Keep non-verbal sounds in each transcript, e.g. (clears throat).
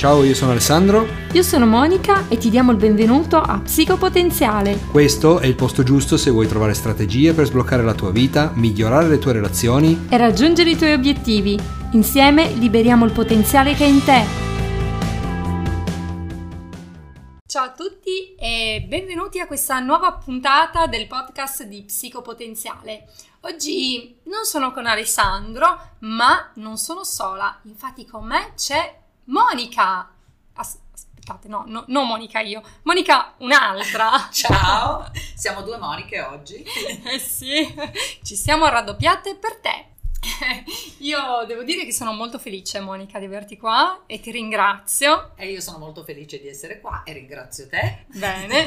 Ciao, io sono Alessandro. Io sono Monica e ti diamo il benvenuto a Psicopotenziale. Questo è il posto giusto se vuoi trovare strategie per sbloccare la tua vita, migliorare le tue relazioni e raggiungere i tuoi obiettivi. Insieme liberiamo il potenziale che è in te. Ciao a tutti e benvenuti a questa nuova puntata del podcast di Psicopotenziale. Oggi non sono con Alessandro, ma non sono sola. Infatti con me c'è Monica! As- aspettate, no, no, non Monica io, Monica un'altra. (laughs) Ciao, siamo due Moniche oggi. (laughs) eh sì, ci siamo raddoppiate per te. (laughs) Io devo dire che sono molto felice, Monica, di averti qua e ti ringrazio. E io sono molto felice di essere qua e ringrazio te. Bene.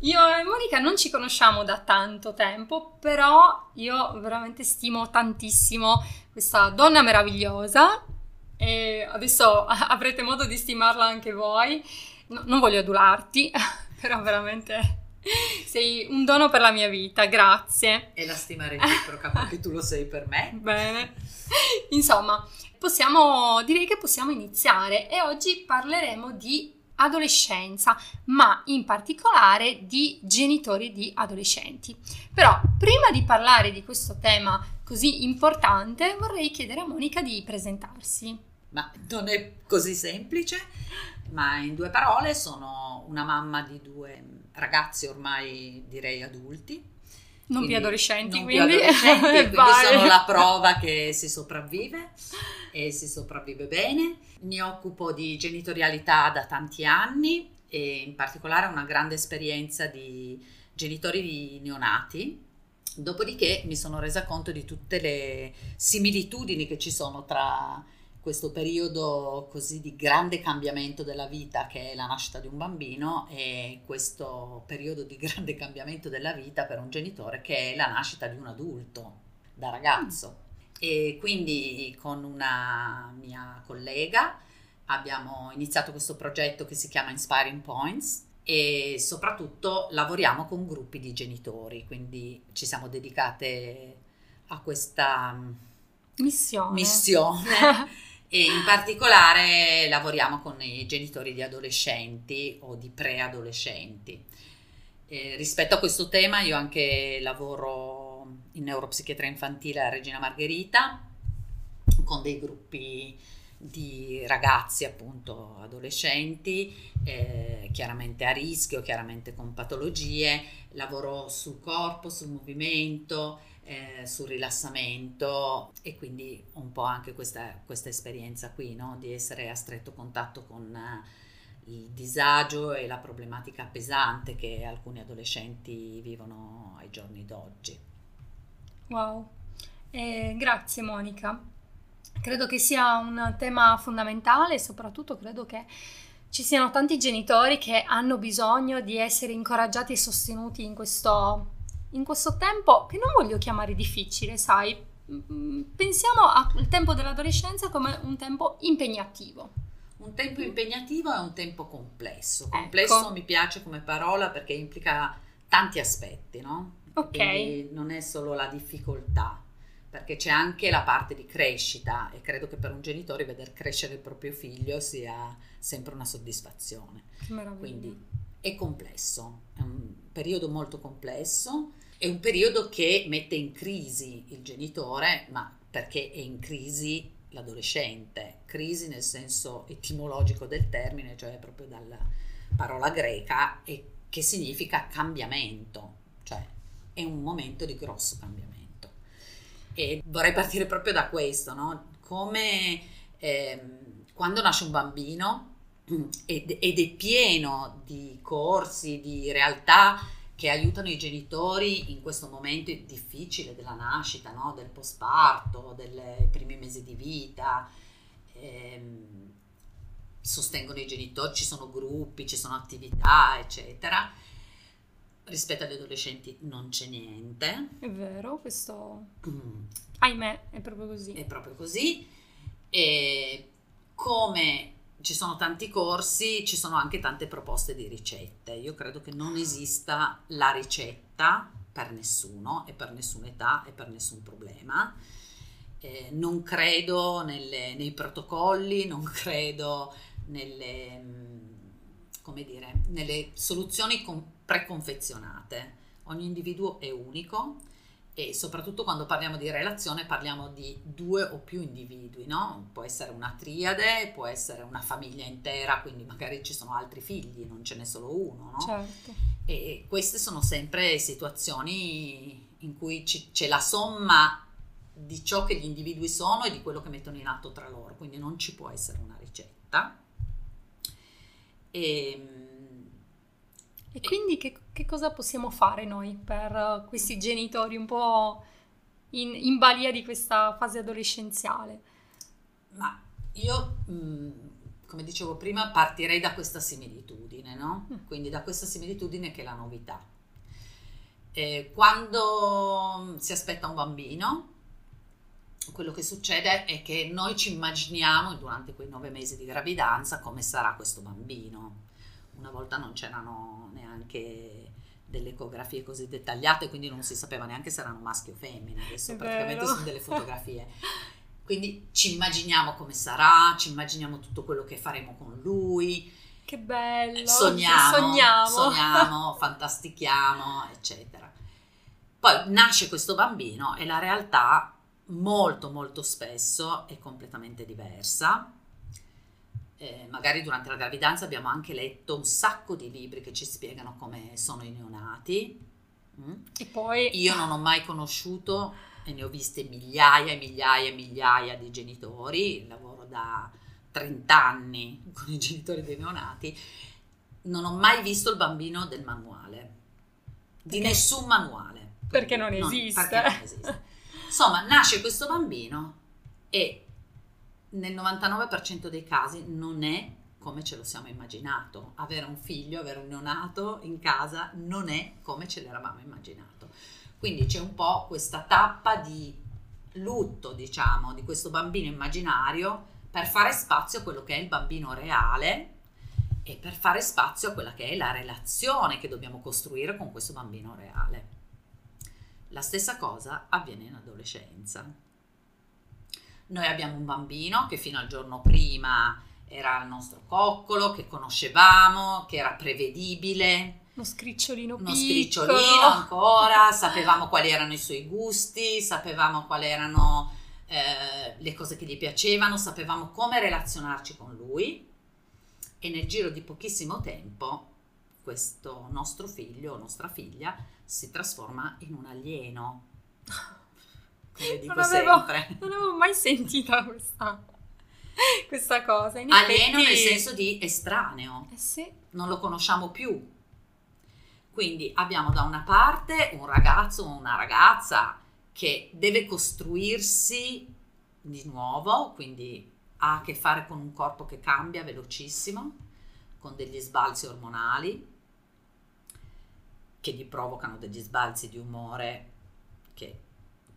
Io e Monica non ci conosciamo da tanto tempo, però io veramente stimo tantissimo questa donna meravigliosa e adesso (laughs) avrete modo di stimarla anche voi. No, non voglio adularti, (laughs) però veramente (laughs) sei un dono per la mia vita, grazie. E la stima reciproca perché tu lo sei per me. Bene. Insomma, possiamo, direi che possiamo iniziare e oggi parleremo di adolescenza, ma in particolare di genitori di adolescenti. Però prima di parlare di questo tema così importante, vorrei chiedere a Monica di presentarsi. Ma non è così semplice, ma in due parole sono una mamma di due ragazzi ormai direi adulti. Non più adolescenti, non quindi. Più adolescenti, (laughs) quindi sono la prova che si sopravvive e si sopravvive bene. Mi occupo di genitorialità da tanti anni e in particolare ho una grande esperienza di genitori di neonati. Dopodiché mi sono resa conto di tutte le similitudini che ci sono tra questo periodo così di grande cambiamento della vita che è la nascita di un bambino e questo periodo di (laughs) grande cambiamento della vita per un genitore che è la nascita di un adulto da ragazzo. E quindi con una mia collega abbiamo iniziato questo progetto che si chiama Inspiring Points e soprattutto lavoriamo con gruppi di genitori, quindi ci siamo dedicate a questa missione. missione (laughs) e in particolare lavoriamo con i genitori di adolescenti o di preadolescenti. Eh, rispetto a questo tema io anche lavoro in neuropsichiatria infantile a Regina Margherita con dei gruppi di ragazzi appunto adolescenti eh, chiaramente a rischio chiaramente con patologie lavoro sul corpo sul movimento eh, sul rilassamento e quindi un po' anche questa, questa esperienza qui, no? di essere a stretto contatto con uh, il disagio e la problematica pesante che alcuni adolescenti vivono ai giorni d'oggi. Wow, eh, grazie Monica. Credo che sia un tema fondamentale e soprattutto credo che ci siano tanti genitori che hanno bisogno di essere incoraggiati e sostenuti in questo in questo tempo che non voglio chiamare difficile, sai, mm, pensiamo al tempo dell'adolescenza come un tempo impegnativo. Un tempo impegnativo è un tempo complesso. Ecco. Complesso ecco. mi piace come parola perché implica tanti aspetti, no? Ok. Quindi non è solo la difficoltà, perché c'è anche la parte di crescita e credo che per un genitore vedere crescere il proprio figlio sia sempre una soddisfazione. Che meraviglia. Quindi è complesso, è un periodo molto complesso, è un periodo che mette in crisi il genitore, ma perché è in crisi l'adolescente, crisi nel senso etimologico del termine, cioè proprio dalla parola greca, e che significa cambiamento, cioè è un momento di grosso cambiamento. E vorrei partire proprio da questo, no? Come ehm, quando nasce un bambino, ed, ed è pieno di corsi, di realtà che aiutano i genitori in questo momento difficile della nascita, no? del posparto, dei primi mesi di vita. Ehm, sostengono i genitori, ci sono gruppi, ci sono attività, eccetera. Rispetto agli adolescenti non c'è niente. È vero, questo... Mm. Ahimè, è proprio così. È proprio così. E come ci sono tanti corsi, ci sono anche tante proposte di ricette. Io credo che non esista la ricetta per nessuno e per nessuna età e per nessun problema. Eh, non credo nelle, nei protocolli, non credo nelle, mm, dire, nelle soluzioni preconfezionate. Ogni individuo è unico e soprattutto quando parliamo di relazione parliamo di due o più individui, no? Può essere una triade, può essere una famiglia intera, quindi magari ci sono altri figli, non ce n'è solo uno, no? Certo. E queste sono sempre situazioni in cui ci, c'è la somma di ciò che gli individui sono e di quello che mettono in atto tra loro, quindi non ci può essere una ricetta. E, ehm, e quindi che, che, cosa possiamo fare noi per questi genitori un po' in, in balia di questa fase adolescenziale? Ma io, mm, come dicevo prima, partirei da questa similitudine, no? Mm. Quindi da questa similitudine che è la novità. Eh, quando si aspetta un bambino, quello che succede è che noi ci immaginiamo durante quei nove mesi di gravidanza come sarà questo bambino. Una volta non c'erano neanche delle ecografie così dettagliate, quindi non si sapeva neanche se erano maschi o femmine, adesso è praticamente vero. sono delle (laughs) fotografie. Quindi ci immaginiamo come sarà, ci immaginiamo tutto quello che faremo con lui. Che bello! Sogniamo, sogniamo, sogniamo (laughs) fantastichiamo, eccetera. Poi nasce questo bambino e la realtà molto molto spesso è completamente diversa. Eh, magari durante la gravidanza abbiamo anche letto un sacco di libri che ci spiegano come sono i neonati. Mm. E poi io non ho mai conosciuto e ne ho viste migliaia e migliaia e migliaia di genitori, lavoro da 30 anni con i genitori dei neonati, non ho mai visto il bambino del manuale, di perché? nessun manuale. Perché non esiste. No, perché non esiste. Insomma, nasce questo bambino e nel 99% dei casi non è come ce lo siamo immaginato. Avere un figlio, avere un neonato in casa non è come ce l'eravamo immaginato. Quindi c'è un po' questa tappa di lutto, diciamo, di questo bambino immaginario per fare spazio a quello che è il bambino reale e per fare spazio a quella che è la relazione che dobbiamo costruire con questo bambino reale. La stessa cosa avviene in adolescenza. Noi abbiamo un bambino che fino al giorno prima era il nostro coccolo, che conoscevamo, che era prevedibile. Uno scricciolino Uno scricciolino ancora, sapevamo quali erano i suoi gusti, sapevamo quali erano eh, le cose che gli piacevano, sapevamo come relazionarci con lui e nel giro di pochissimo tempo questo nostro figlio o nostra figlia si trasforma in un alieno. (laughs) Come dico non avevo, sempre. (laughs) Non avevo mai sentita questa, questa cosa. In alieno effetti... nel senso di estraneo. Eh sì. Non lo conosciamo più. Quindi abbiamo da una parte un ragazzo o una ragazza che deve costruirsi di nuovo, quindi ha a che fare con un corpo che cambia velocissimo, con degli sbalzi ormonali, che gli provocano degli sbalzi di umore che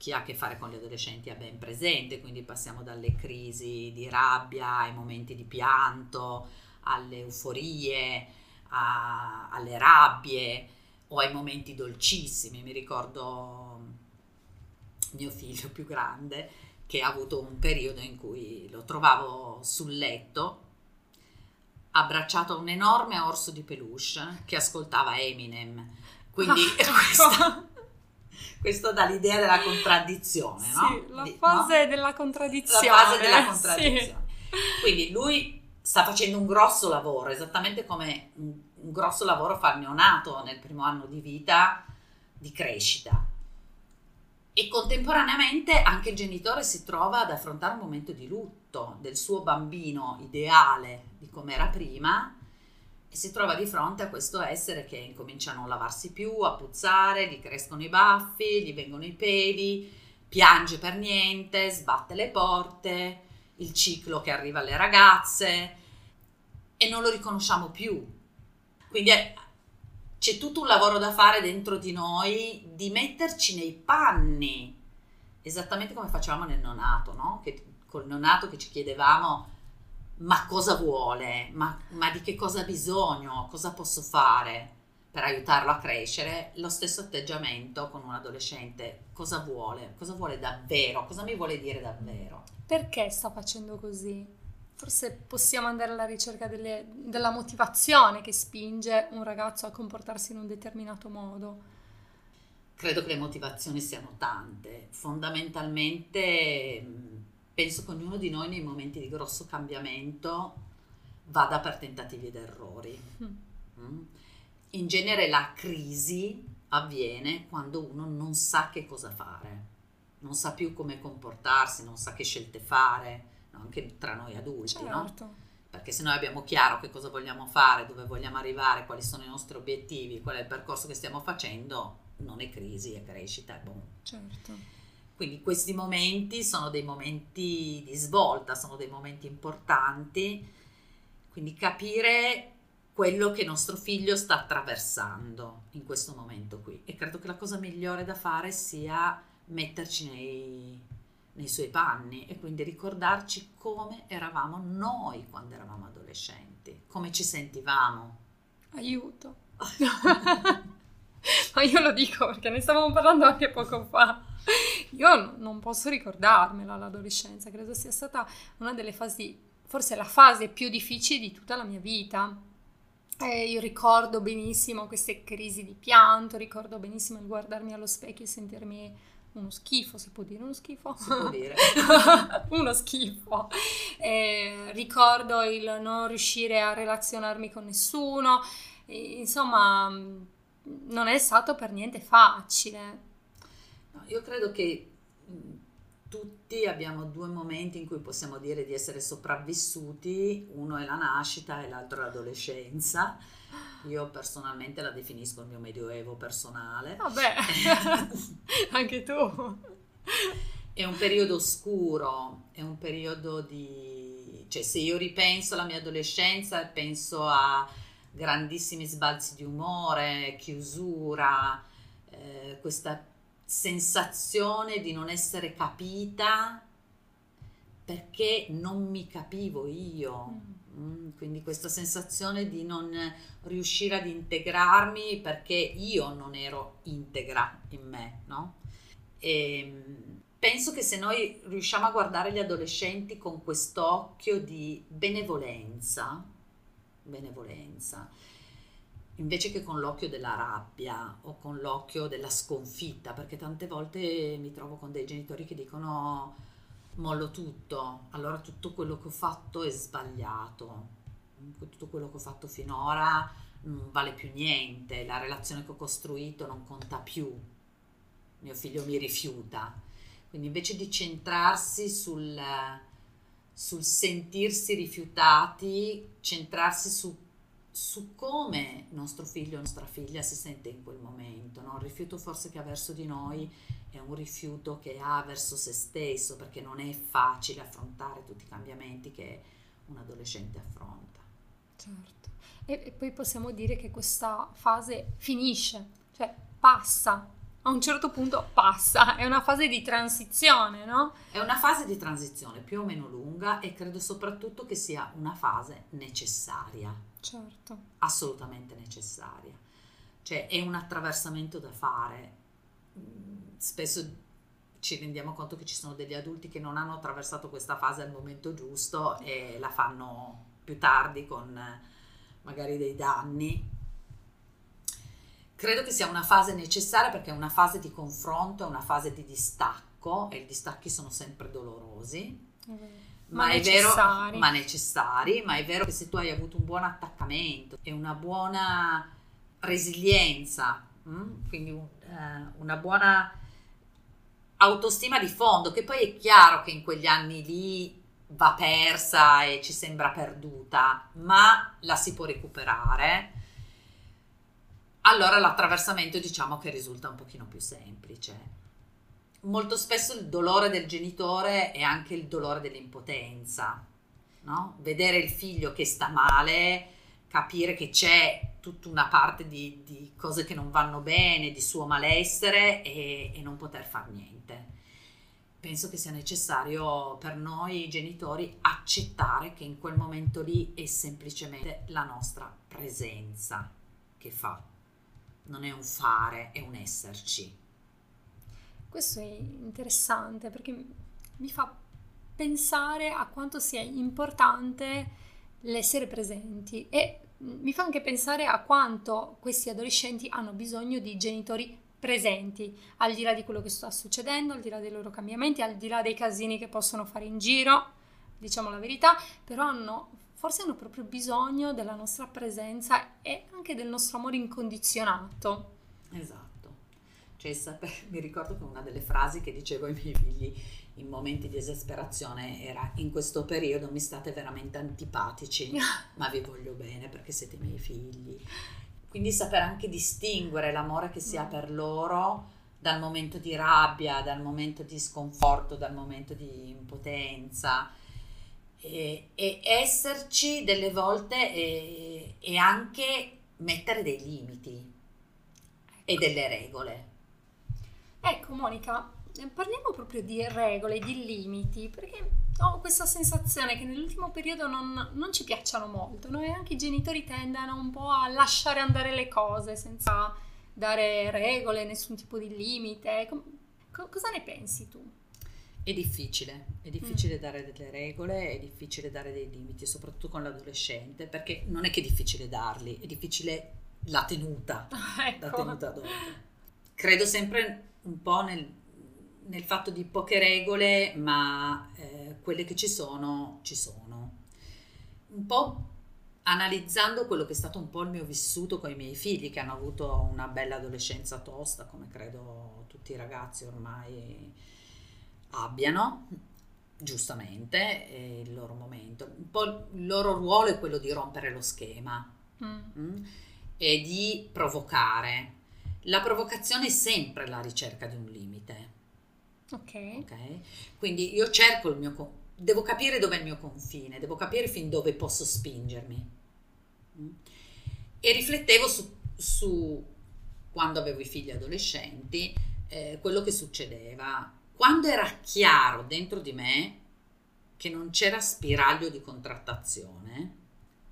chi ha a che fare con gli adolescenti ha ben presente, quindi passiamo dalle crisi di rabbia ai momenti di pianto, alle euforie, a, alle rabbie o ai momenti dolcissimi. Mi ricordo mio figlio più grande che ha avuto un periodo in cui lo trovavo sul letto abbracciato a un enorme orso di peluche che ascoltava Eminem quindi (laughs) questo, questo dà l'idea della contraddizione, no? Sì, la fase no? della contraddizione. La fase della contraddizione. Sì. Quindi lui sta facendo un grosso lavoro, esattamente come un, un grosso lavoro fa il neonato nel primo anno di vita di crescita. E contemporaneamente anche il genitore si trova ad affrontare un momento di lutto del suo bambino ideale di come era prima e si trova di fronte a questo essere che incomincia a non lavarsi più, a puzzare, gli crescono i baffi, gli vengono i peli, piange per niente, sbatte le porte, il ciclo che arriva alle ragazze e non lo riconosciamo più. Quindi è, c'è tutto un lavoro da fare dentro di noi di metterci nei panni, esattamente come facevamo nel nonato, no? Che, col nonato che ci chiedevamo ma cosa vuole, ma, ma, di che cosa ha bisogno, cosa posso fare, per aiutarlo a crescere, lo stesso atteggiamento con un adolescente. Cosa vuole? Cosa vuole davvero? Cosa mi vuole dire davvero? Perché sta facendo così? Forse possiamo andare alla ricerca delle, della motivazione che spinge un ragazzo a comportarsi in un determinato modo. Credo che le motivazioni siano tante. Fondamentalmente penso che ognuno di noi nei momenti di grosso cambiamento vada per tentativi ed errori. Mm. Mm in genere la crisi avviene quando uno non sa che cosa fare, non sa più come comportarsi, non sa che scelte fare, no? anche tra noi adulti, certo. no? Perché se noi abbiamo chiaro che cosa vogliamo fare, dove vogliamo arrivare, quali sono i nostri obiettivi, qual è il percorso che stiamo facendo, non è crisi, è crescita, è buono. Certo. Quindi questi momenti sono dei momenti di svolta, sono dei momenti importanti, quindi capire quello che nostro figlio sta attraversando in questo momento qui. E credo che la cosa migliore da fare sia metterci nei, nei suoi panni e quindi ricordarci come eravamo noi quando eravamo adolescenti, come ci sentivamo. Aiuto. (laughs) Ma io lo dico perché ne stavamo parlando anche poco fa. (laughs) Io non posso ricordarmela l'adolescenza, credo sia stata una delle fasi, forse la fase più difficile di tutta la mia vita eh, io ricordo benissimo queste crisi di pianto, ricordo benissimo il guardarmi allo specchio e sentirmi uno schifo, si può dire uno schifo? Si può dire. (laughs) uno schifo. Eh, ricordo il non riuscire a relazionarmi con nessuno, e, insomma non è stato per niente facile. No, io credo che tutti abbiamo due momenti in cui possiamo dire di essere sopravvissuti, uno è la nascita e l'altro è l'adolescenza. Io personalmente la definisco il mio medioevo personale. Vabbè, (laughs) anche tu. È un periodo oscuro, è un periodo di... cioè se io ripenso alla mia adolescenza penso a grandissimi sbalzi di umore, chiusura, eh, questa sensazione di non essere capita perché non mi capivo io. Mm. mm. Quindi questa sensazione di non riuscire ad integrarmi perché io non ero integra in me, no? E ehm, penso che se noi riusciamo a guardare gli adolescenti con quest'occhio di benevolenza, benevolenza, invece che con l'occhio della rabbia o con l'occhio della sconfitta, perché tante volte mi trovo con dei genitori che dicono mollo tutto, allora tutto quello che ho fatto è sbagliato, tutto quello che ho fatto finora non vale più niente, la relazione che ho costruito non conta più, mio figlio mi rifiuta. Quindi invece di centrarsi sul, sul sentirsi rifiutati, centrarsi su su come nostro figlio o nostra figlia si sente in quel momento. No? Il rifiuto forse che ha verso di noi è un rifiuto che ha verso se stesso perché non è facile affrontare tutti i cambiamenti che un adolescente affronta. Certo. E, e poi possiamo dire che questa fase finisce, cioè passa. A un certo punto passa, è una fase di transizione, no? È una fase di transizione più o meno lunga e credo soprattutto che sia una fase necessaria Certo. Assolutamente necessaria. Cioè è un attraversamento da fare. Mm, spesso ci rendiamo conto che ci sono degli adulti che non hanno attraversato questa fase al momento giusto e la fanno più tardi con magari dei danni. Credo che sia una fase necessaria perché è una fase di confronto, è una fase di distacco e i distacchi sono sempre dolorosi. Mm ma, ma, necessari. Vero, ma necessari, ma è vero che se tu hai avuto un buon attaccamento e una buona resilienza, mh? Mm, quindi uh, una buona autostima di fondo, che poi è chiaro che in quegli anni lì va persa e ci sembra perduta, ma la si può recuperare. Allora l'attraversamento diciamo che risulta un pochino più semplice molto spesso il dolore del genitore è anche il dolore dell'impotenza, no? Vedere il figlio che sta male, capire che c'è tutta una parte di, di cose che non vanno bene, di suo malessere e, e non poter far niente. Penso che sia necessario per noi genitori accettare che in quel momento lì è semplicemente la nostra presenza che fa non è un fare, è un esserci. Questo è interessante perché mi fa pensare a quanto sia importante l'essere presenti e mi fa anche pensare a quanto questi adolescenti hanno bisogno di genitori presenti, al di là di quello che sta succedendo, al di là dei loro cambiamenti, al di là dei casini che possono fare in giro, diciamo la verità, però hanno, forse hanno proprio bisogno della nostra presenza e anche del nostro amore incondizionato. Esatto. Cioè, (laughs) mi ricordo che una delle frasi che dicevo ai miei figli in momenti di esasperazione era in questo periodo mi state veramente antipatici, (laughs) ma vi voglio bene perché siete i miei figli. Quindi sapere anche distinguere l'amore che si ha per loro dal momento di rabbia, dal momento di sconforto, dal momento di impotenza e, e esserci delle volte e, e anche mettere dei limiti e delle regole. Ecco Monica, eh, parliamo proprio di regole, di limiti, perché ho questa sensazione che nell'ultimo periodo non, non ci piacciono molto, no? e anche i genitori tendano un po' a lasciare andare le cose senza dare regole, nessun tipo di limite. Co- cosa ne pensi tu? È difficile, è difficile mm. dare delle regole, è difficile dare dei limiti, soprattutto con l'adolescente, perché non è che è difficile darli, è difficile la tenuta, (laughs) ecco. la tenuta dopo. Credo sempre un po' nel, nel fatto di poche regole, ma eh, quelle che ci sono, ci sono. Un po' analizzando quello che è stato un po' il mio vissuto con i miei figli, che hanno avuto una bella adolescenza tosta, come credo tutti i ragazzi ormai abbiano, giustamente, il loro momento. Un po' il loro ruolo è quello di rompere lo schema mm. Mm, e di provocare la provocazione è sempre la ricerca di un limite. Ok. okay? Quindi io cerco il mio... devo capire dov'è il mio confine, devo capire fin dove posso spingermi. Mm? E riflettevo su, su quando avevo i figli adolescenti, eh, quello che succedeva. Quando era chiaro dentro di me che non c'era spiraglio di contrattazione,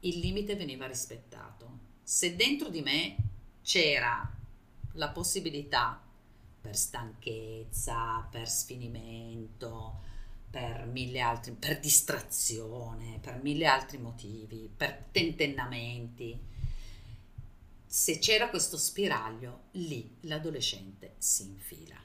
il limite veniva rispettato. Se dentro di me c'era la possibilità per stanchezza, per sfinimento, per mille altri, per distrazione, per mille altri motivi, per tentennamenti. Se c'era questo spiraglio, lì l'adolescente si infila.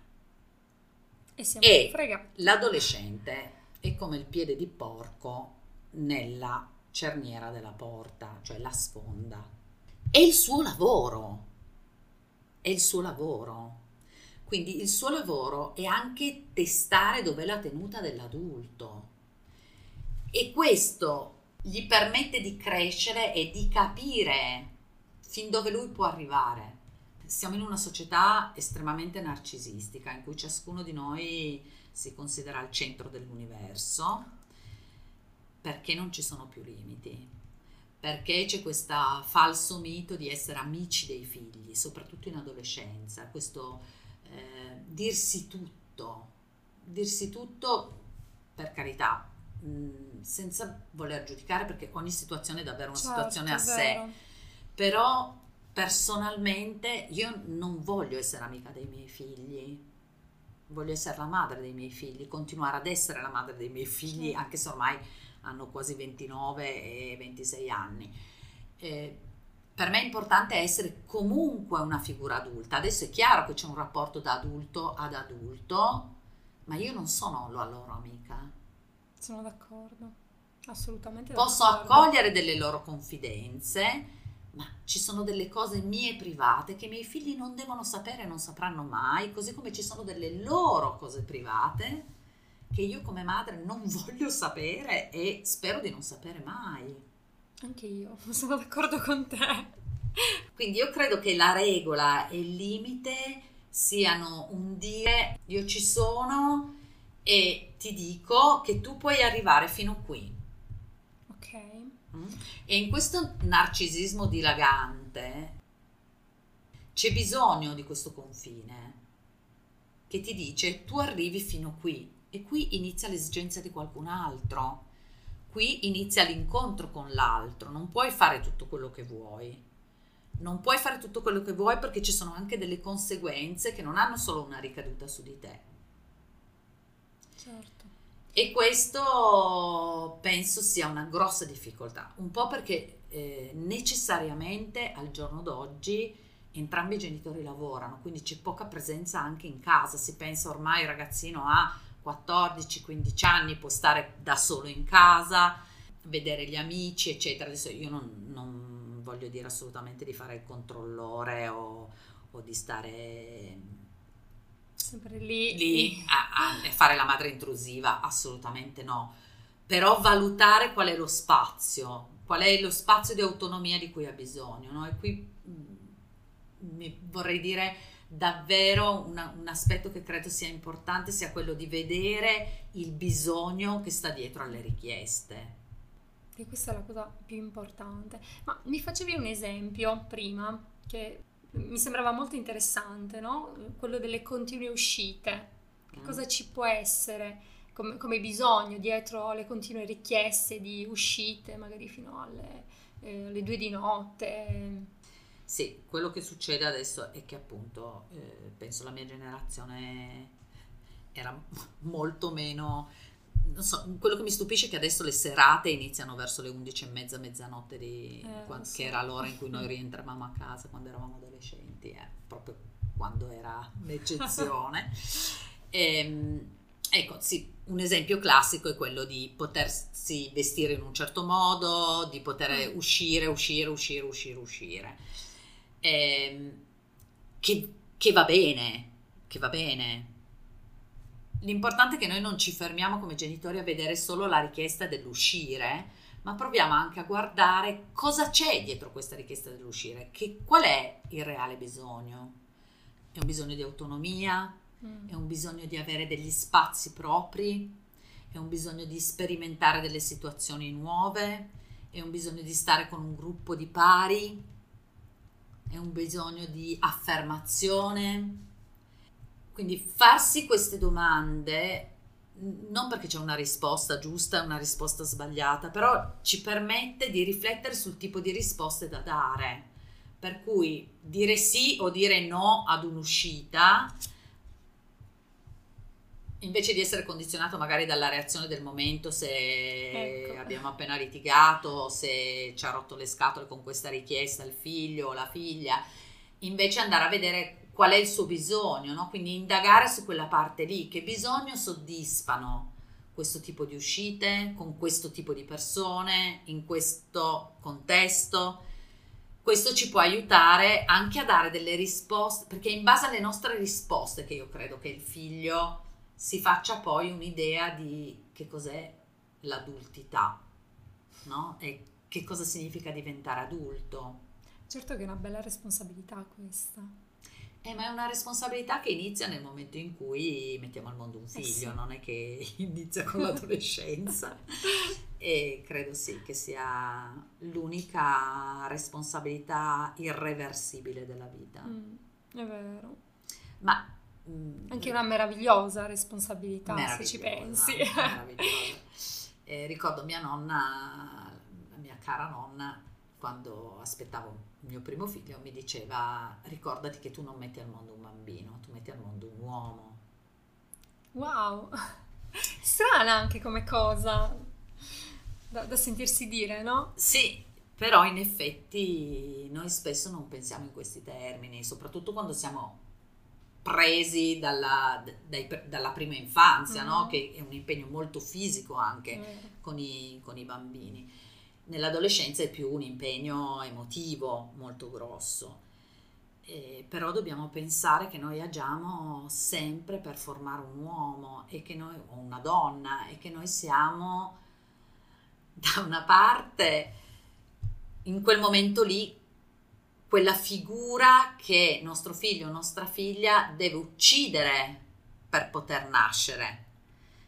E, e l'adolescente è come il piede di porco nella cerniera della porta, cioè la sfonda. È il suo lavoro è il suo lavoro. Quindi il suo lavoro è anche testare dov'è la tenuta dell'adulto. E questo gli permette di crescere e di capire fin dove lui può arrivare. Siamo in una società estremamente narcisistica in cui ciascuno di noi si considera al centro dell'universo perché non ci sono più limiti perché c'è questo falso mito di essere amici dei figli, soprattutto in adolescenza, questo eh, dirsi tutto, dirsi tutto per carità, mh, mm, senza voler giudicare perché ogni situazione è davvero una certo, situazione a sé, però personalmente io non voglio essere amica dei miei figli, voglio essere la madre dei miei figli, continuare ad essere la madre dei miei figli, certo. anche se ormai hanno quasi 29 e 26 anni. Eh, per me è importante essere comunque una figura adulta. Adesso è chiaro che c'è un rapporto da adulto ad adulto, ma io non sono la loro amica. Sono d'accordo, assolutamente. Posso d'accordo. accogliere delle loro confidenze, ma ci sono delle cose mie private che i miei figli non devono sapere e non sapranno mai, così come ci sono delle loro cose private che io come madre non (laughs) voglio sapere e spero di non sapere mai. Anche io, (laughs) sono d'accordo con te. Quindi io credo che la regola e il limite siano un dire io ci sono e ti dico che tu puoi arrivare fino qui. Ok. Mm? E in questo narcisismo dilagante c'è bisogno di questo confine che ti dice tu arrivi fino qui e qui inizia l'esigenza di qualcun altro. Qui inizia l'incontro con l'altro, non puoi fare tutto quello che vuoi. non puoi fare tutto quello che vuoi perché ci sono anche delle conseguenze che non hanno solo una ricaduta su di te. Certo. E questo penso sia una grossa difficoltà, un po' perché eh, necessariamente al giorno d'oggi entrambi i genitori lavorano, quindi c'è poca presenza anche in casa, si pensa ormai il ragazzino ha 14-15 anni, può stare da solo in casa, vedere gli amici, eccetera. Adesso io non, non voglio dire assolutamente di fare il controllore o, o di stare sempre lì, lì a, a fare la madre intrusiva, assolutamente no. Però valutare qual è lo spazio, qual è lo spazio di autonomia di cui ha bisogno. No? E qui mh, mm, vorrei dire davvero una, un aspetto che credo sia importante sia quello di vedere il bisogno che sta dietro alle richieste. E questa è la cosa più importante. Ma mi facevi un esempio prima che mi sembrava molto interessante, no? Quello delle continue uscite. Che mm. cosa ci può essere come, come, bisogno dietro le continue richieste di uscite, magari fino alle, eh, alle due di notte? Sì, quello che succede adesso è che appunto eh, penso la mia generazione era (laughs) molto meno non so, quello che mi stupisce è che adesso le serate iniziano verso le 11 e mezza, mezzanotte, di, eh, quando, so. che era l'ora in cui noi (laughs) rientravamo a casa quando eravamo adolescenti, eh, proprio quando era l'eccezione. e, (laughs) ehm, ecco, sì, un esempio classico è quello di potersi vestire in un certo modo, di poter mm. uscire, uscire, uscire, uscire, uscire. Ehm, che, che va bene, che va bene, L'importante è che noi non ci fermiamo come genitori a vedere solo la richiesta dell'uscire, ma proviamo anche a guardare cosa c'è dietro questa richiesta dell'uscire, che, qual è il reale bisogno. È un bisogno di autonomia, mm. è un bisogno di avere degli spazi propri, è un bisogno di sperimentare delle situazioni nuove, è un bisogno di stare con un gruppo di pari, è un bisogno di affermazione quindi farsi queste domande, non perché c'è una risposta giusta una risposta sbagliata, però ci permette di riflettere sul tipo di risposte da dare. Per cui dire sì o dire no ad un'uscita, invece di essere condizionato magari dalla reazione del momento, se ecco. abbiamo appena litigato, se ci ha rotto le scatole con questa richiesta il figlio o la figlia, invece andare a vedere qual è il suo bisogno, no? quindi indagare su quella parte lì, che bisogno soddisfano questo tipo di uscite, con questo tipo di persone, in questo contesto. Questo ci può aiutare anche a dare delle risposte, perché in base alle nostre risposte che io credo che il figlio si faccia poi un'idea di che cos'è l'adultità, no? E che cosa significa diventare adulto. Certo che è una bella responsabilità questa. Eh, ma è una responsabilità che inizia nel momento in cui mettiamo al mondo un figlio, eh sì. non è che (laughs) inizia con l'adolescenza. (laughs) e credo sì che sia l'unica responsabilità irreversibile della vita. Mm, è vero. Ma mm, anche una meravigliosa responsabilità, se ci pensi. Eh, ricordo mia nonna, la mia cara nonna, quando aspettavo il mio primo figlio, mi diceva ricordati che tu non metti al mondo un bambino, tu metti al mondo un uomo. Wow, (laughs) strana anche come cosa da, da sentirsi dire, no? Sì, però in effetti noi spesso non pensiamo in questi termini, soprattutto quando siamo presi dalla, dai, dalla prima infanzia, mm. no? che è un impegno molto fisico anche mm. con, i, con i bambini nell'adolescenza è più un impegno emotivo molto grosso. Eh, però dobbiamo pensare che noi agiamo sempre per formare un uomo e che noi, o una donna e che noi siamo da una parte in quel momento lì quella figura che nostro figlio o nostra figlia deve uccidere per poter nascere,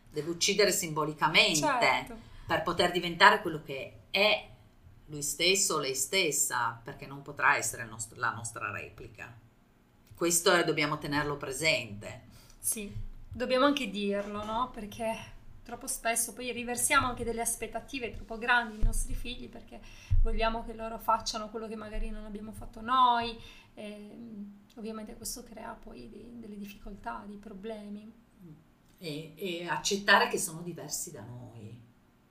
deve uccidere simbolicamente certo. per poter diventare quello che è lui stesso o lei stessa, perché non potrà essere nostro, la nostra replica. Questo è, dobbiamo tenerlo presente. Sì, dobbiamo anche dirlo, no? Perché troppo spesso poi riversiamo anche delle aspettative troppo grandi nei nostri figli perché vogliamo che loro facciano quello che magari non abbiamo fatto noi. E, ovviamente questo crea poi di, delle difficoltà, dei problemi. E, e, accettare che sono diversi da noi.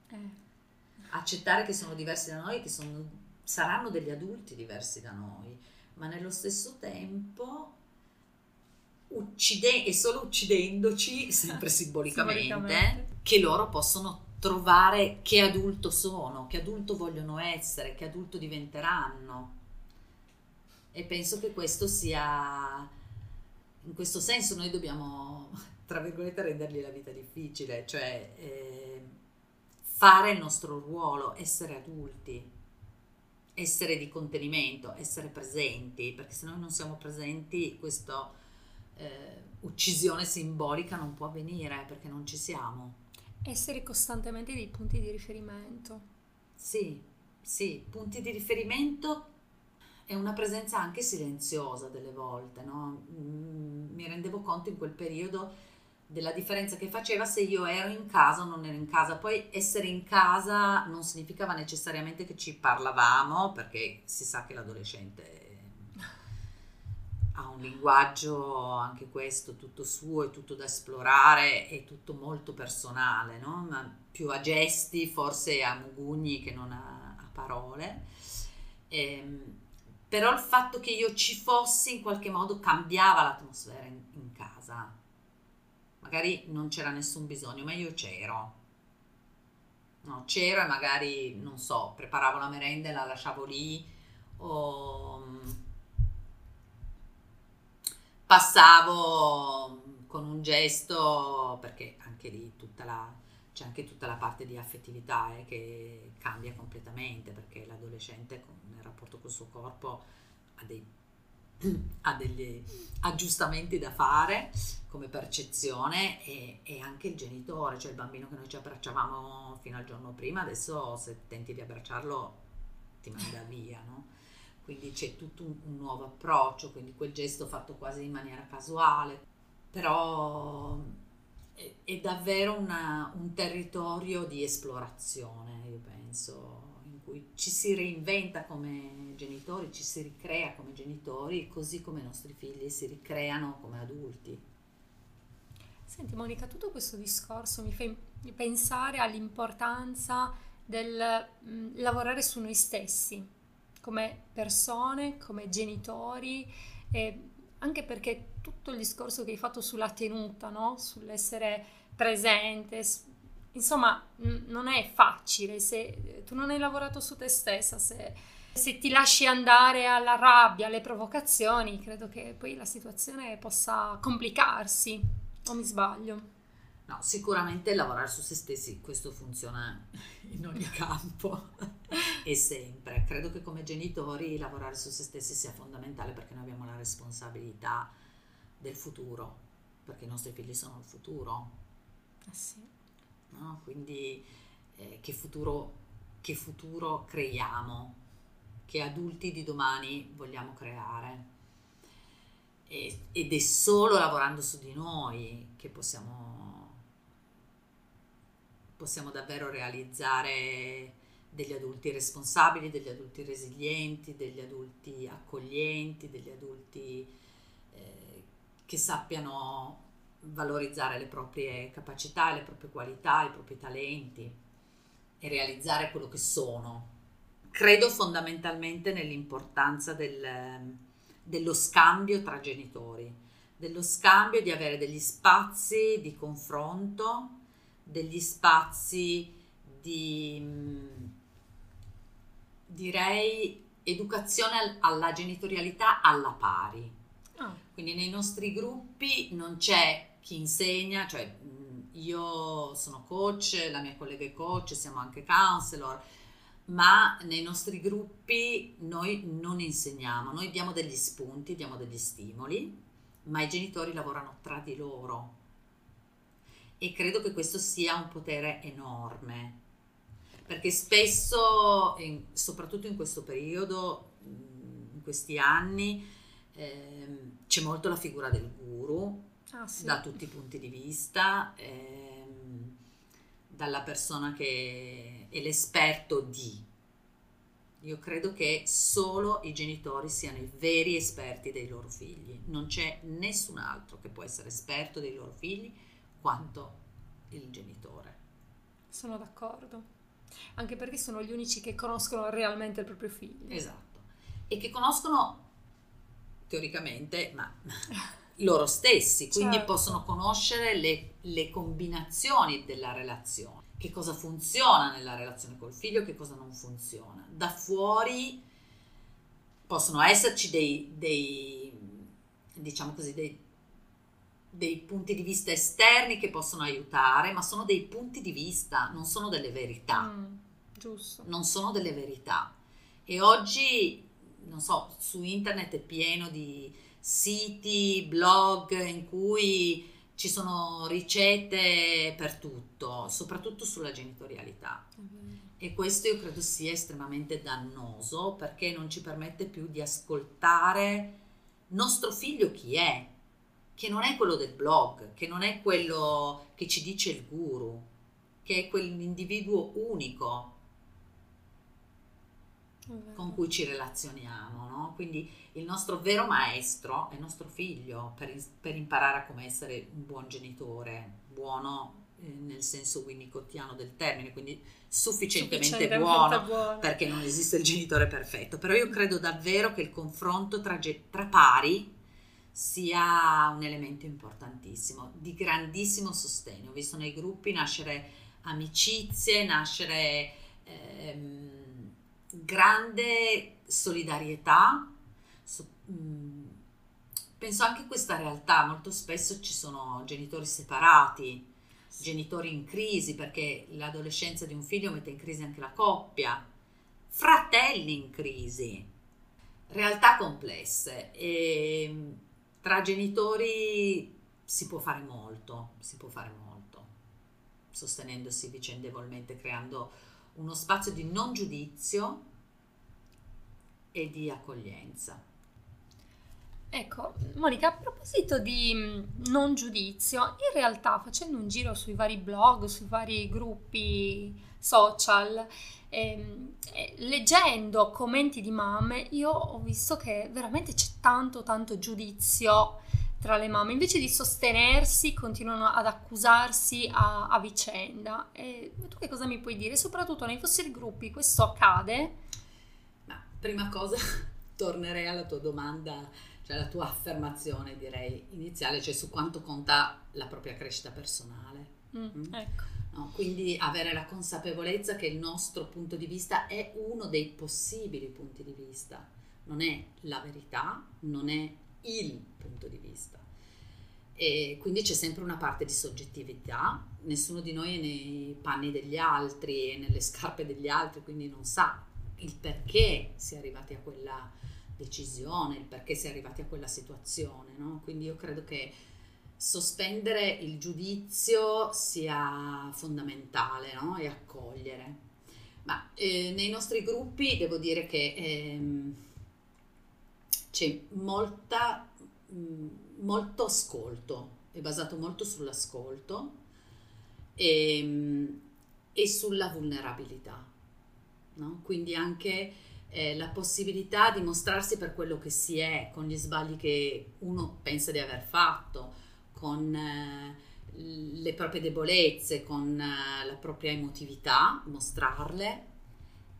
Eh. Accettare che sono diversi da noi, che sono, saranno degli adulti diversi da noi, ma nello stesso tempo uccide- e solo uccidendoci, sempre (laughs) simbolicamente, simbolicamente, che loro possono trovare che adulto sono, che adulto vogliono essere, che adulto diventeranno. E penso che questo sia, in questo senso noi dobbiamo, tra virgolette, rendergli la vita difficile, cioè eh, fare il nostro ruolo, essere adulti, essere di contenimento, essere presenti, perché se noi non siamo presenti questa eh, uccisione simbolica non può avvenire perché non ci siamo. Essere costantemente dei punti di riferimento. Sì, sì, punti di riferimento è una presenza anche silenziosa delle volte, no? Mm, mi rendevo conto in quel periodo della differenza che faceva se io ero in casa o non ero in casa. Poi essere in casa non significava necessariamente che ci parlavamo, perché si sa che l'adolescente ha un linguaggio anche questo tutto suo, è tutto da esplorare, è tutto molto personale, no? Più a gesti, forse a mugugni che non a, a parole. Ehm, però il fatto che io ci fossi in qualche modo cambiava l'atmosfera in, in casa. Magari non c'era nessun bisogno, ma io c'ero. No, c'ero e magari, non so, preparavo la merenda e la lasciavo lì o passavo con un gesto, perché anche lì la, c'è anche tutta la parte di affettività eh, che cambia completamente, perché l'adolescente nel rapporto col suo corpo ha, dei, (clears throat) ha degli aggiustamenti da fare come percezione e, e, anche il genitore, cioè il bambino che noi ci abbracciavamo fino al giorno prima, adesso se tenti di abbracciarlo ti manda via, no? Quindi c'è tutto un, un, nuovo approccio, quindi quel gesto fatto quasi in maniera casuale, però è, è davvero una, un territorio di esplorazione, io penso, in cui ci si reinventa come genitori, ci si ricrea come genitori, così come i nostri figli si ricreano come adulti. Senti Monica, tutto questo discorso mi fa pensare all'importanza del mh, mm, lavorare su noi stessi, come persone, come genitori, anche perché tutto il discorso che hai fatto sulla tenuta, no? sull'essere presente, insomma, n- non è facile se tu non hai lavorato su te stessa, se, se ti lasci andare alla rabbia, alle provocazioni, credo che poi la situazione possa complicarsi, o mi sbaglio? No, sicuramente lavorare su se stessi, questo funziona in ogni (laughs) campo e sempre. Credo che come genitori lavorare su se stessi sia fondamentale perché noi abbiamo la responsabilità del futuro, perché i nostri figli sono il futuro. Ah, sì. no? Quindi eh, che, futuro, che futuro creiamo, che adulti di domani vogliamo creare. E, ed è solo lavorando su di noi che possiamo possiamo davvero realizzare degli adulti responsabili, degli adulti resilienti, degli adulti accoglienti, degli adulti eh, che sappiano valorizzare le proprie capacità, le proprie qualità, i propri talenti e realizzare quello che sono. Credo fondamentalmente nell'importanza del, dello scambio tra genitori, dello scambio di avere degli spazi di confronto degli spazi di, mm, direi, educazione alla genitorialità alla pari. Oh. Quindi nei nostri gruppi non c'è chi insegna, cioè mm, io sono coach, la mia collega è coach, siamo anche counselor, ma nei nostri gruppi noi non insegniamo, noi diamo degli spunti, diamo degli stimoli, ma i genitori lavorano tra di loro e credo che questo sia un potere enorme perché spesso, soprattutto in questo periodo, in questi anni, ehm, c'è molto la figura del guru ah, sì. da tutti i punti di vista. Ehm, dalla persona che è l'esperto di. Io credo che solo i genitori siano i veri esperti dei loro figli, non c'è nessun altro che può essere esperto dei loro figli quanto il genitore. Sono d'accordo, anche perché sono gli unici che conoscono realmente il proprio figlio. Esatto, e che conoscono teoricamente, ma (laughs) loro stessi, quindi Certo. possono conoscere le, le combinazioni della relazione, che cosa funziona nella relazione col figlio, che cosa non funziona. Da fuori possono esserci dei, dei diciamo così, dei, dei punti di vista esterni che possono aiutare, ma sono dei punti di vista, non sono delle verità Mm, giusto. non sono delle verità. E oggi, non so, su internet è pieno di siti, blog in cui ci sono ricette per tutto, soprattutto sulla genitorialità. Vero. E questo io credo sia estremamente dannoso perché non ci permette più di ascoltare nostro figlio chi è, che non è quello del blog, che non è quello che ci dice il guru, che è quell'individuo unico con cui ci relazioniamo, no? Quindi il nostro vero maestro è nostro figlio per, per imparare a come essere un buon genitore, buono eh, nel senso winnicottiano del termine, quindi sufficientemente, Sufficientemente buono buono. perché non esiste il genitore perfetto, però io credo davvero che il confronto tra, tra pari sia un elemento importantissimo, di grandissimo sostegno. Ho visto nei gruppi nascere amicizie, nascere ehm, grande solidarietà. So- mm, penso anche a questa realtà, molto spesso ci sono genitori separati, genitori in crisi perché l'adolescenza di un figlio mette in crisi anche la coppia, fratelli in crisi, realtà complesse. E tra genitori si può fare molto, si può fare molto, sostenendosi vicendevolmente, creando uno spazio di non giudizio e di accoglienza. Ecco, Monica, a proposito di mh, non giudizio, in realtà facendo un giro sui vari blog, sui vari gruppi social, eh, leggendo commenti di mamme, io ho visto che veramente c'è tanto, tanto giudizio tra le mamme. Invece di sostenersi, continuano ad accusarsi a, a vicenda. E tu che cosa mi puoi dire? Soprattutto nei vostri gruppi questo accade? Ma prima cosa (laughs) tornerei alla tua domanda, cioè alla tua affermazione direi iniziale, cioè su quanto conta la propria crescita personale. Mm, Mm. ecco. No? Quindi avere la consapevolezza che il nostro punto di vista è uno dei possibili punti di vista, non è la verità, non è il punto di vista. E quindi c'è sempre una parte di soggettività, nessuno di noi è nei panni degli altri e nelle scarpe degli altri, quindi non sa il perché si è arrivati a quella decisione, il perché si è arrivati a quella situazione. no? Quindi io credo che sospendere il giudizio sia fondamentale no? e accogliere. Ma eh, nei nostri gruppi devo dire che ehm, c'è molta, mh, molto ascolto, è basato molto sull'ascolto e, mh, e sulla vulnerabilità. no? Quindi anche eh, la possibilità di mostrarsi per quello che si è, con gli sbagli che uno pensa di aver fatto, con eh, le proprie debolezze, con eh, la propria emotività, mostrarle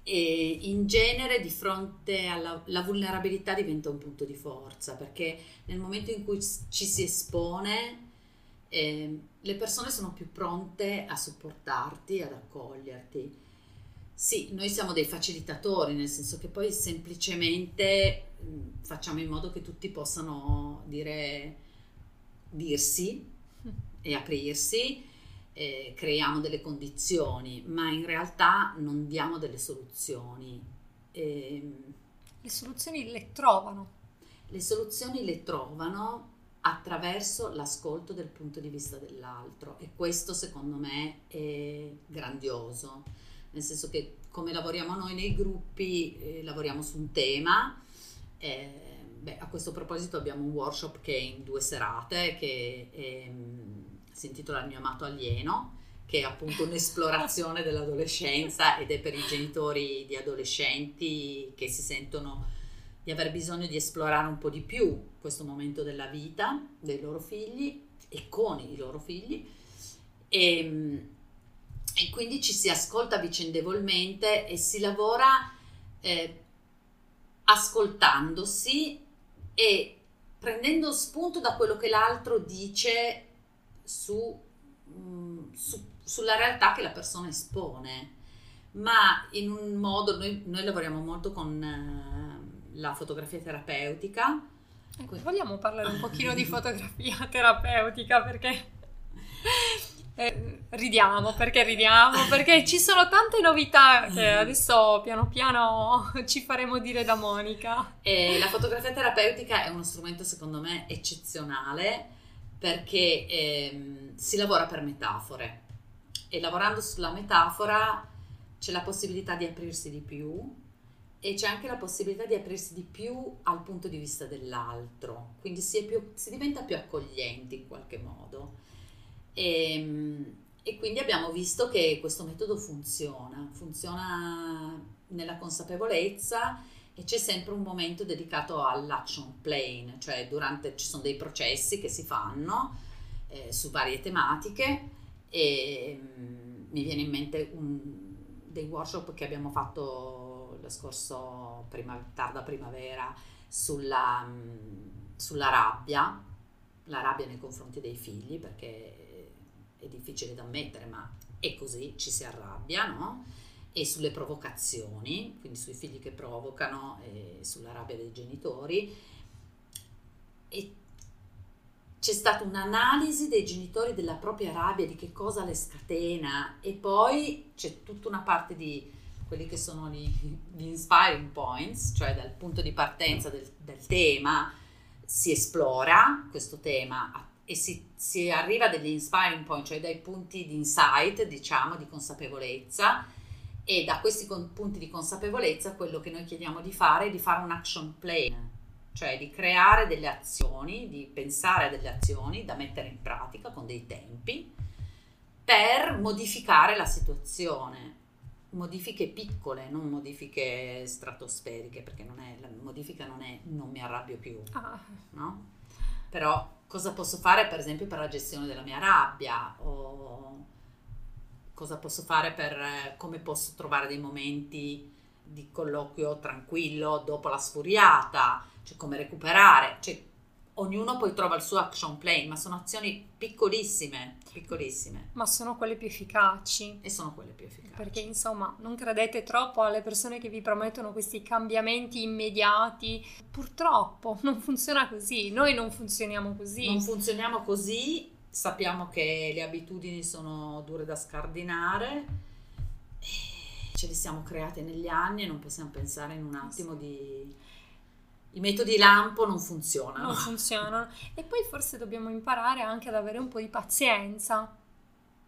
e in genere di fronte alla la vulnerabilità diventa un punto di forza perché nel momento in cui ci si espone eh, le persone sono più pronte a supportarti, ad accoglierti. Sì, noi siamo dei facilitatori, nel senso che poi semplicemente mh, facciamo in modo che tutti possano dire, dirsi e aprirsi, eh, creiamo delle condizioni, ma in realtà non diamo delle soluzioni. Ehm, Le soluzioni le trovano. le soluzioni le trovano attraverso l'ascolto del punto di vista dell'altro e questo secondo me è grandioso, nel senso che come lavoriamo noi nei gruppi, eh, lavoriamo su un tema. eh, beh, a questo proposito abbiamo un workshop che è in due serate che ehm, si intitola Il mio amato alieno che è appunto un'esplorazione (laughs) dell'adolescenza ed è per i genitori di adolescenti che si sentono di aver bisogno di esplorare un po' di più questo momento della vita dei loro figli e con i loro figli. E, ehm, e quindi ci si ascolta vicendevolmente e si lavora eh, ascoltandosi e prendendo spunto da quello che l'altro dice su, mm, su, sulla realtà che la persona espone, ma in un modo, noi, noi lavoriamo molto con uh, la fotografia terapeutica. Ecco, vogliamo parlare un pochino di fotografia (laughs) terapeutica perché eh, ridiamo, perché ridiamo? Perché ci sono tante novità che adesso piano piano (laughs) ci faremo dire da Monica. E la fotografia terapeutica è uno strumento secondo me eccezionale perché ehm, si lavora per metafore e lavorando sulla metafora c'è la possibilità di aprirsi di più e c'è anche la possibilità di aprirsi di più al punto di vista dell'altro, quindi si, più, si diventa più accoglienti in qualche modo. E, ehm, e quindi abbiamo visto che questo metodo funziona, funziona nella consapevolezza e c'è sempre un momento dedicato all'action plane, cioè durante ci sono dei processi che si fanno eh, su varie tematiche e um, mi viene in mente un, dei workshop che abbiamo fatto lo scorso prima, tarda primavera sulla, um, sulla rabbia, la rabbia nei confronti dei figli perché è difficile da ammettere, ma è così, ci si arrabbia, no? E sulle provocazioni, quindi sui figli che provocano e sulla rabbia dei genitori. E c'è stata un'analisi dei genitori della propria rabbia, di che cosa le scatena e poi c'è tutta una parte di quelli che sono gli, gli inspiring points, cioè dal punto di partenza del, del tema si esplora questo tema e si, si, arriva a degli inspiring point, cioè dai punti di insight, diciamo, di consapevolezza e da questi con, punti di consapevolezza quello che noi chiediamo di fare è di fare un action plan, cioè di creare delle azioni, di pensare a delle azioni da mettere in pratica con dei tempi per modificare la situazione. Modifiche piccole, non modifiche stratosferiche, perché non è, la modifica non è non mi arrabbio più, ah. no? Però cosa posso fare per esempio per la gestione della mia rabbia? O cosa posso fare per come posso trovare dei momenti di colloquio tranquillo dopo la sfuriata, cioè come recuperare, cioè ognuno poi trova il suo action plan, ma sono azioni piccolissime, piccolissime. Ma sono quelle più efficaci. E sono quelle più efficaci. Perché insomma, non credete troppo alle persone che vi promettono questi cambiamenti immediati. Purtroppo (laughs) non funziona così, noi non funzioniamo così. Non funzioniamo così, sappiamo che le abitudini sono dure da scardinare. Ce le siamo create negli anni e non possiamo pensare in un attimo di i metodi lampo non funzionano. Non funzionano. E poi forse dobbiamo imparare anche ad avere un po' di pazienza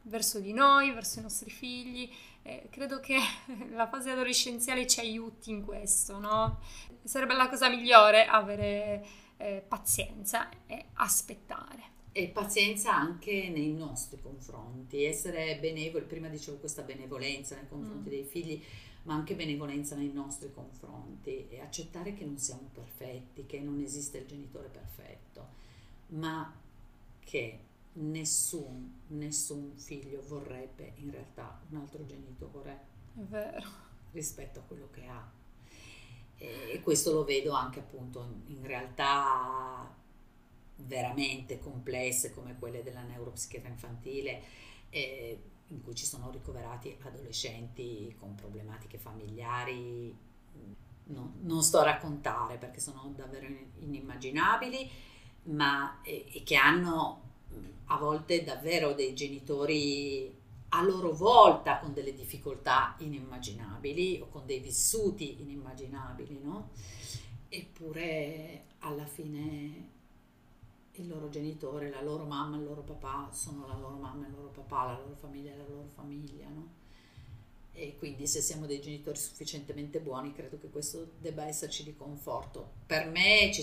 verso di noi, verso i nostri figli. Eh, credo che (laughs) la fase adolescenziale ci aiuti in questo, no? Sarebbe la cosa migliore avere eh, pazienza e aspettare. E pazienza anche nei nostri confronti, essere benevoli, prima dicevo questa benevolenza nei confronti mm. dei figli ma anche benevolenza nei nostri confronti e accettare che non siamo perfetti, che non esiste il genitore perfetto, ma che nessun, nessun figlio vorrebbe in realtà un altro genitore rispetto a quello che ha. E questo lo vedo anche appunto in realtà veramente complesse come quelle della neuropsichiatria infantile. Eh, in cui ci sono ricoverati adolescenti con problematiche familiari. No, non sto a raccontare perché sono davvero inimmaginabili, ma e, e che hanno a volte davvero dei genitori a loro volta con delle difficoltà inimmaginabili o con dei vissuti inimmaginabili, no? Eppure alla fine il loro genitore, la loro mamma il loro papà sono la loro mamma e il loro papà, la loro famiglia la loro famiglia, no? E quindi se siamo dei genitori sufficientemente buoni, credo che questo debba esserci di conforto. Per me ci,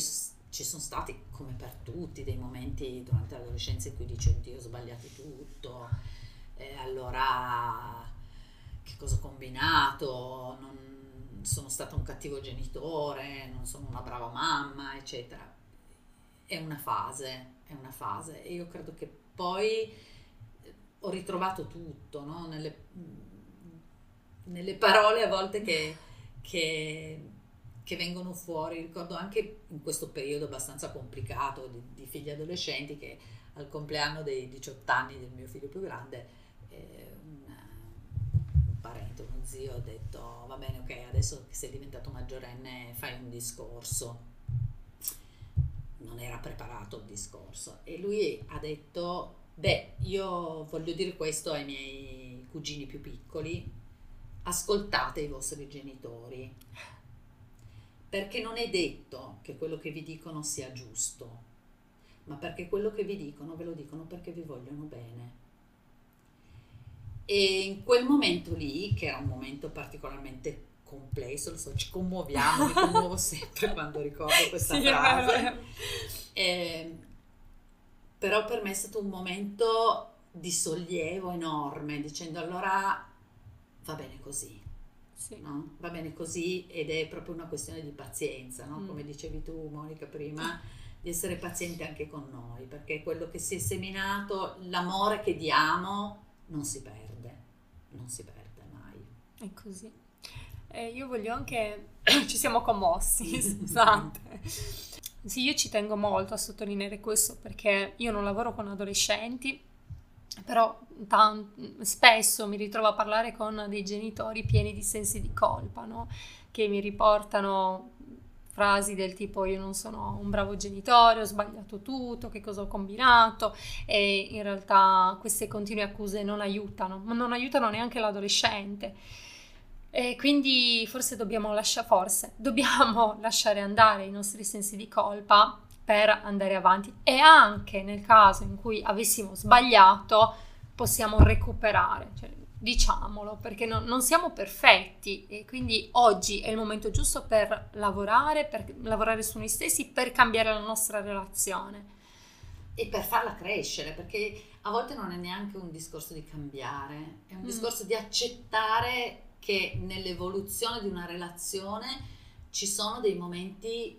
ci sono stati, come per tutti, dei momenti durante l'adolescenza in cui dici, oddio, ho sbagliato tutto, eh, allora che cosa ho combinato, non sono stata un cattivo genitore, non sono una brava mamma, eccetera. È una fase, è una fase e io credo che poi eh, ho ritrovato tutto no? nelle, nelle, parole a volte che, che, che, vengono fuori. Ricordo anche in questo periodo abbastanza complicato di, di figli adolescenti che al compleanno dei 18 anni del mio figlio più grande eh, un, parente, uno zio ha detto va bene ok adesso che sei diventato maggiorenne fai un discorso non era preparato il discorso. E lui ha detto beh io voglio dire questo ai miei cugini più piccoli ascoltate i vostri genitori. Perché non è detto che quello che vi dicono sia giusto ma perché quello che vi dicono ve lo dicono perché vi vogliono bene. E in quel momento lì che era un momento particolarmente complesso, lo so, ci commuoviamo, mi commuovo (laughs) sempre quando ricordo questa sì, frase. Eh, però per me è stato un momento di sollievo enorme, dicendo allora va bene così. Sì. No? Va bene così ed è proprio una questione di pazienza, no? mm. come dicevi tu Monica prima, di essere pazienti anche con noi, perché quello che si è seminato, l'amore che diamo non si perde, non si perde mai. È così. Eh, io voglio anche, (clears throat) ci siamo commossi, (laughs) scusate. Sì, io ci tengo molto a sottolineare questo perché io non lavoro con adolescenti, però tan- spesso mi ritrovo a parlare con dei genitori pieni di sensi di colpa, no? che mi riportano frasi del tipo io non sono un bravo genitore, ho sbagliato tutto, che cosa ho combinato e in realtà queste continue accuse non aiutano, ma non aiutano neanche l'adolescente. E quindi forse dobbiamo, lascia, forse dobbiamo (laughs) lasciare andare i nostri sensi di colpa per andare avanti e anche nel caso in cui avessimo sbagliato possiamo recuperare, cioè, diciamolo perché no, non siamo perfetti e quindi oggi è il momento giusto per lavorare, per lavorare su noi stessi, per cambiare la nostra relazione. E per farla crescere, perché a volte non è neanche un discorso di cambiare, è un mm. discorso di accettare che nell'evoluzione di una relazione ci sono dei momenti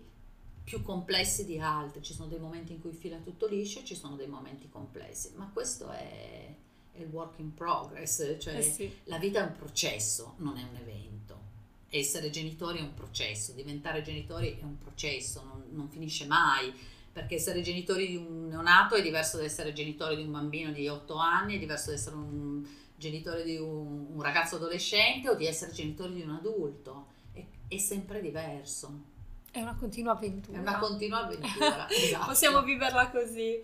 più complessi di altri, ci sono dei momenti in cui fila tutto liscio, ci sono dei momenti complessi, ma questo è, è il work in progress, cioè eh sì. la vita è un processo, non è un evento. Essere genitori è un processo, diventare genitori è un processo, non, non finisce mai, perché essere genitori di un neonato è diverso da essere genitori di un bambino di 8 anni, è diverso da essere un genitore di un, un, ragazzo adolescente o di essere genitore di un adulto. È, è sempre diverso. È una continua avventura. È una continua avventura, (laughs) esatto. Possiamo viverla così.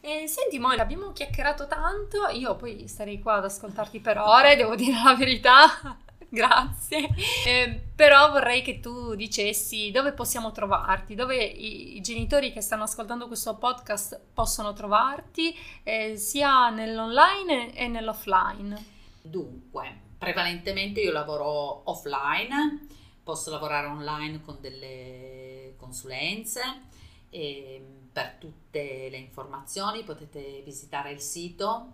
Eh, senti Monica, abbiamo chiacchierato tanto, io poi starei qua ad ascoltarti per ore, devo dire la verità. (laughs) Grazie. Eh, però vorrei che tu dicessi dove possiamo trovarti, dove i, i genitori che stanno ascoltando questo podcast possono trovarti, eh, sia nell'online e nell'offline. Dunque, prevalentemente io lavoro offline, posso lavorare online con delle consulenze. E per tutte le informazioni potete visitare il sito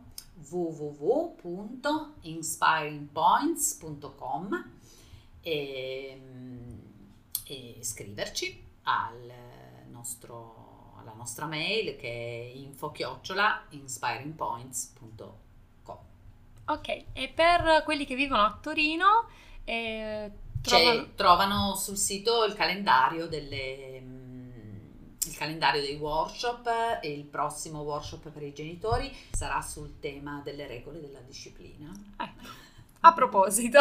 www.inspiringpoints.com e, e scriverci al nostro, alla nostra mail che è info-inspiringpoints.com Ok, e per quelli che vivono a Torino eh, trovano... trovano sul sito il calendario delle il calendario dei workshop e il prossimo workshop per i genitori sarà sul tema delle regole della disciplina. Ecco. A proposito.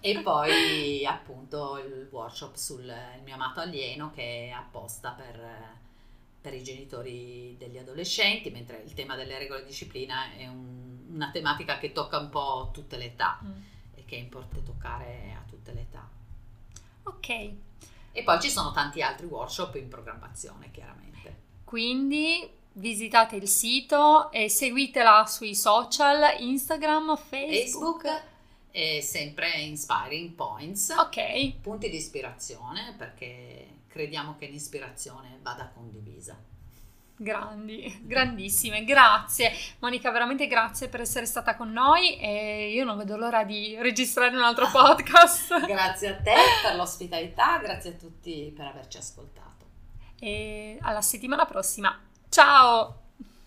e poi appunto il workshop sul mio amato alieno che è apposta per, per, i genitori degli adolescenti, mentre il tema delle regole di disciplina è un, una tematica che tocca un po' tutte le età mm. e che è importante toccare a tutte le età. Ok. E poi ci sono tanti altri workshop in programmazione, chiaramente. Quindi visitate il sito e seguitela sui social, Instagram, Facebook. Facebook e sempre Inspiring Points. Ok. Punti di ispirazione perché crediamo che l'ispirazione vada condivisa. Grandi, grandissime, grazie Monica, veramente grazie per essere stata con noi e io non vedo l'ora di registrare un altro podcast. (laughs) grazie a te per l'ospitalità, grazie a tutti per averci ascoltato. E alla settimana prossima. Ciao!